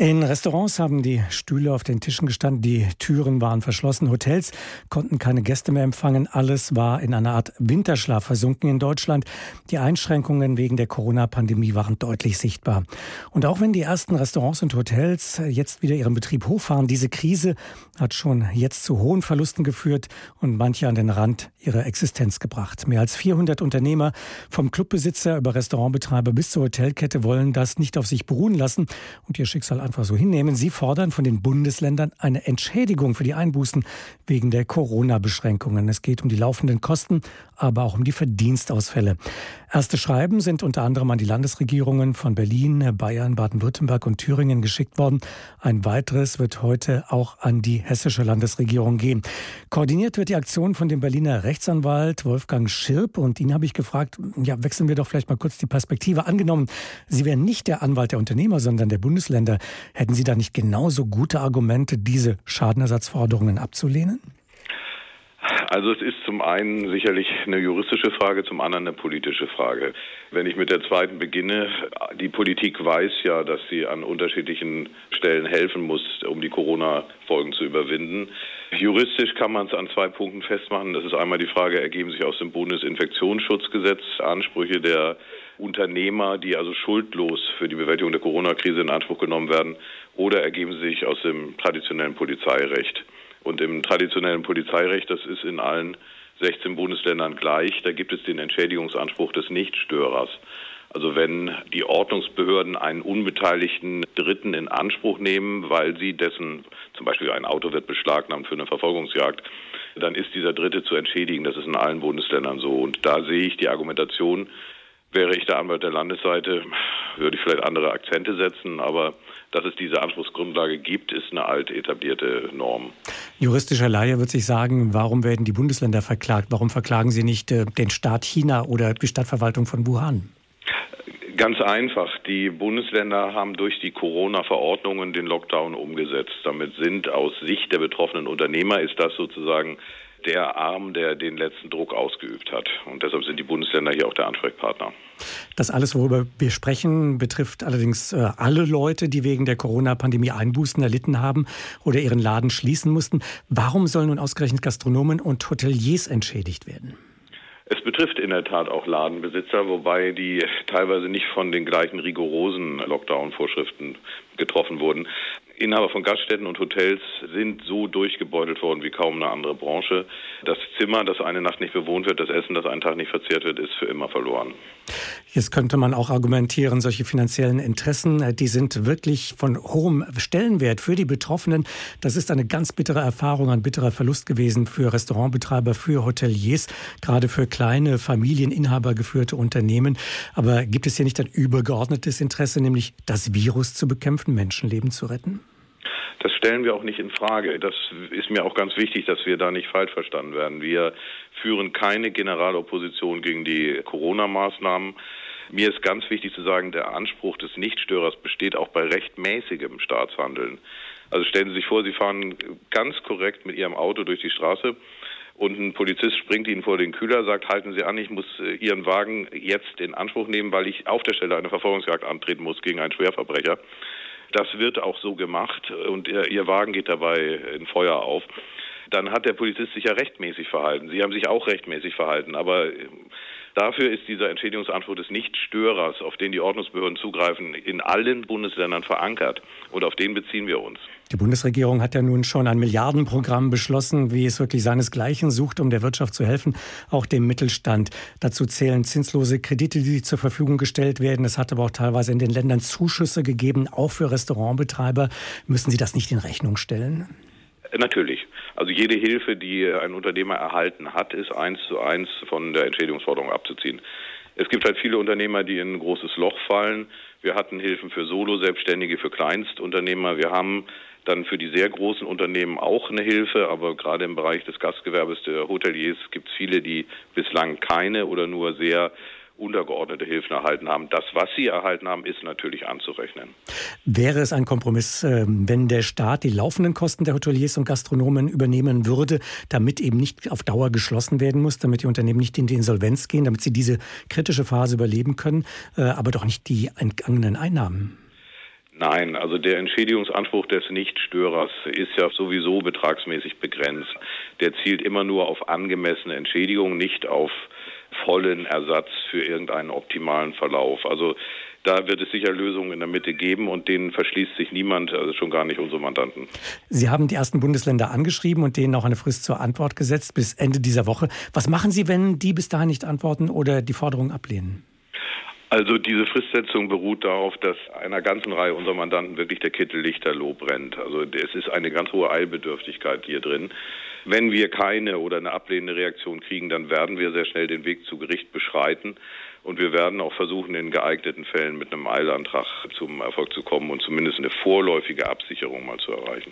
In Restaurants haben die Stühle auf den Tischen gestanden, die Türen waren verschlossen, Hotels konnten keine Gäste mehr empfangen, alles war in einer Art Winterschlaf versunken in Deutschland. Die Einschränkungen wegen der Corona-Pandemie waren deutlich sichtbar. Und auch wenn die ersten Restaurants und Hotels jetzt wieder ihren Betrieb hochfahren, diese Krise hat schon jetzt zu hohen Verlusten geführt und manche an den Rand ihrer Existenz gebracht. Mehr als 400 Unternehmer, vom Clubbesitzer über Restaurantbetreiber bis zur Hotelkette, wollen das nicht auf sich beruhen lassen und ihr Schicksal einfach so hinnehmen. Sie fordern von den Bundesländern eine Entschädigung für die Einbußen wegen der Corona-Beschränkungen. Es geht um die laufenden Kosten, aber auch um die Verdienstausfälle. Erste Schreiben sind unter anderem an die Landesregierungen von Berlin, Bayern, Baden-Württemberg und Thüringen geschickt worden. Ein weiteres wird heute auch an die hessische Landesregierung gehen. Koordiniert wird die Aktion von dem Berliner Rechtsanwalt Wolfgang Schirp und ihn habe ich gefragt, ja, wechseln wir doch vielleicht mal kurz die Perspektive. Angenommen, Sie wären nicht der Anwalt der Unternehmer, sondern der Bundesländer. Hätten Sie da nicht genauso gute Argumente, diese Schadenersatzforderungen abzulehnen? Also es ist zum einen sicherlich eine juristische Frage, zum anderen eine politische Frage. Wenn ich mit der zweiten beginne, die Politik weiß ja, dass sie an unterschiedlichen Stellen helfen muss, um die Corona-Folgen zu überwinden. Juristisch kann man es an zwei Punkten festmachen. Das ist einmal die Frage, ergeben sich aus dem Bundesinfektionsschutzgesetz Ansprüche der Unternehmer, die also schuldlos für die Bewältigung der Corona-Krise in Anspruch genommen werden, oder ergeben sich aus dem traditionellen Polizeirecht. Und im traditionellen Polizeirecht, das ist in allen 16 Bundesländern gleich, da gibt es den Entschädigungsanspruch des Nichtstörers. Also wenn die Ordnungsbehörden einen unbeteiligten Dritten in Anspruch nehmen, weil sie dessen, zum Beispiel ein Auto wird beschlagnahmt für eine Verfolgungsjagd, dann ist dieser Dritte zu entschädigen. Das ist in allen Bundesländern so. Und da sehe ich die Argumentation, wäre ich der Anwalt der Landesseite, würde ich vielleicht andere Akzente setzen, aber dass es diese Anspruchsgrundlage gibt, ist eine alt etablierte Norm. Juristischer Laie wird sich sagen, warum werden die Bundesländer verklagt? Warum verklagen sie nicht äh, den Staat China oder die Stadtverwaltung von Wuhan? Ganz einfach. Die Bundesländer haben durch die Corona-Verordnungen den Lockdown umgesetzt. Damit sind aus Sicht der betroffenen Unternehmer ist das sozusagen der Arm, der den letzten Druck ausgeübt hat. Und deshalb sind die Bundesländer hier auch der Ansprechpartner. Das alles, worüber wir sprechen, betrifft allerdings äh, alle Leute, die wegen der Corona-Pandemie Einbußen erlitten haben oder ihren Laden schließen mussten. Warum sollen nun ausgerechnet Gastronomen und Hoteliers entschädigt werden? Es betrifft in der Tat auch Ladenbesitzer, wobei die teilweise nicht von den gleichen rigorosen Lockdown-Vorschriften getroffen wurden. Inhaber von Gaststätten und Hotels sind so durchgebeutelt worden wie kaum eine andere Branche. Das Zimmer, das eine Nacht nicht bewohnt wird, das Essen, das einen Tag nicht verzehrt wird, ist für immer verloren. Jetzt könnte man auch argumentieren, solche finanziellen Interessen, die sind wirklich von hohem Stellenwert für die Betroffenen. Das ist eine ganz bittere Erfahrung, ein bitterer Verlust gewesen für Restaurantbetreiber, für Hoteliers, gerade für kleine Familieninhaber geführte Unternehmen. Aber gibt es hier nicht ein übergeordnetes Interesse, nämlich das Virus zu bekämpfen, Menschenleben zu retten? Das stellen wir auch nicht in Frage. Das ist mir auch ganz wichtig, dass wir da nicht falsch verstanden werden. Wir führen keine Generalopposition gegen die Corona-Maßnahmen. Mir ist ganz wichtig zu sagen, der Anspruch des Nichtstörers besteht auch bei rechtmäßigem Staatshandeln. Also stellen Sie sich vor, Sie fahren ganz korrekt mit Ihrem Auto durch die Straße und ein Polizist springt Ihnen vor den Kühler, sagt, halten Sie an, ich muss äh, Ihren Wagen jetzt in Anspruch nehmen, weil ich auf der Stelle eine Verfolgungsjagd antreten muss gegen einen Schwerverbrecher. Das wird auch so gemacht und Ihr Wagen geht dabei in Feuer auf. Dann hat der Polizist sich ja rechtmäßig verhalten. Sie haben sich auch rechtmäßig verhalten, aber ähm, Dafür ist dieser Entschädigungsanspruch des Nichtstörers, auf den die Ordnungsbehörden zugreifen, in allen Bundesländern verankert. Und auf den beziehen wir uns. Die Bundesregierung hat ja nun schon ein Milliardenprogramm beschlossen, wie es wirklich seinesgleichen sucht, um der Wirtschaft zu helfen, auch dem Mittelstand. Dazu zählen zinslose Kredite, die zur Verfügung gestellt werden. Es hat aber auch teilweise in den Ländern Zuschüsse gegeben, auch für Restaurantbetreiber. Müssen Sie das nicht in Rechnung stellen? Natürlich. Also jede Hilfe, die ein Unternehmer erhalten hat, ist eins zu eins von der Entschädigungsforderung abzuziehen. Es gibt halt viele Unternehmer, die in ein großes Loch fallen. Wir hatten Hilfen für Solo-Selbstständige, für Kleinstunternehmer. Wir haben dann für die sehr großen Unternehmen auch eine Hilfe, aber gerade im Bereich des Gastgewerbes der Hoteliers gibt es viele, die bislang keine oder nur sehr untergeordnete Hilfen erhalten haben. Das, was sie erhalten haben, ist natürlich anzurechnen. Wäre es ein Kompromiss, ähm, wenn der Staat die laufenden Kosten der Hoteliers und Gastronomen übernehmen würde, damit eben nicht auf Dauer geschlossen werden muss, damit die Unternehmen nicht in die Insolvenz gehen, damit sie diese kritische Phase überleben können, äh, aber doch nicht die entgangenen Einnahmen? Nein, also der Entschädigungsanspruch des Nichtstörers ist ja sowieso betragsmäßig begrenzt. Der zielt immer nur auf angemessene Entschädigung, nicht auf vollen Ersatz für irgendeinen optimalen Verlauf. Also da wird es sicher Lösungen in der Mitte geben und denen verschließt sich niemand, also schon gar nicht unsere Mandanten. Sie haben die ersten Bundesländer angeschrieben und denen auch eine Frist zur Antwort gesetzt bis Ende dieser Woche. Was machen Sie, wenn die bis dahin nicht antworten oder die Forderung ablehnen? Also diese Fristsetzung beruht darauf, dass einer ganzen Reihe unserer Mandanten wirklich der Kittel lichterloh brennt. Also es ist eine ganz hohe Eilbedürftigkeit hier drin. Wenn wir keine oder eine ablehnende Reaktion kriegen, dann werden wir sehr schnell den Weg zu Gericht beschreiten. Und wir werden auch versuchen, in geeigneten Fällen mit einem Eilantrag zum Erfolg zu kommen und zumindest eine vorläufige Absicherung mal zu erreichen.